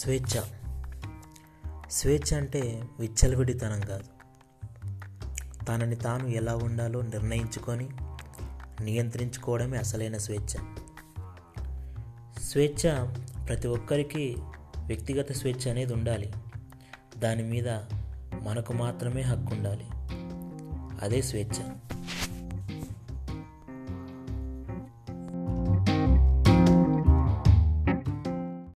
స్వేచ్ఛ. స్వేచ్ఛ అంటే విచ్చలవిడితనం కాదు. తనని తాను ఎలా ఉండాలో నిర్ణయించుకొని నియంత్రించుకోవడమే అసలైన స్వేచ్ఛ. స్వేచ్ఛ ప్రతి ఒక్కరికి వ్యక్తిగత స్వేచ్ఛ అనేది ఉండాలి. దాని మీద మనకు మాత్రమే హక్కు ఉండాలి. అదే స్వేచ్ఛ.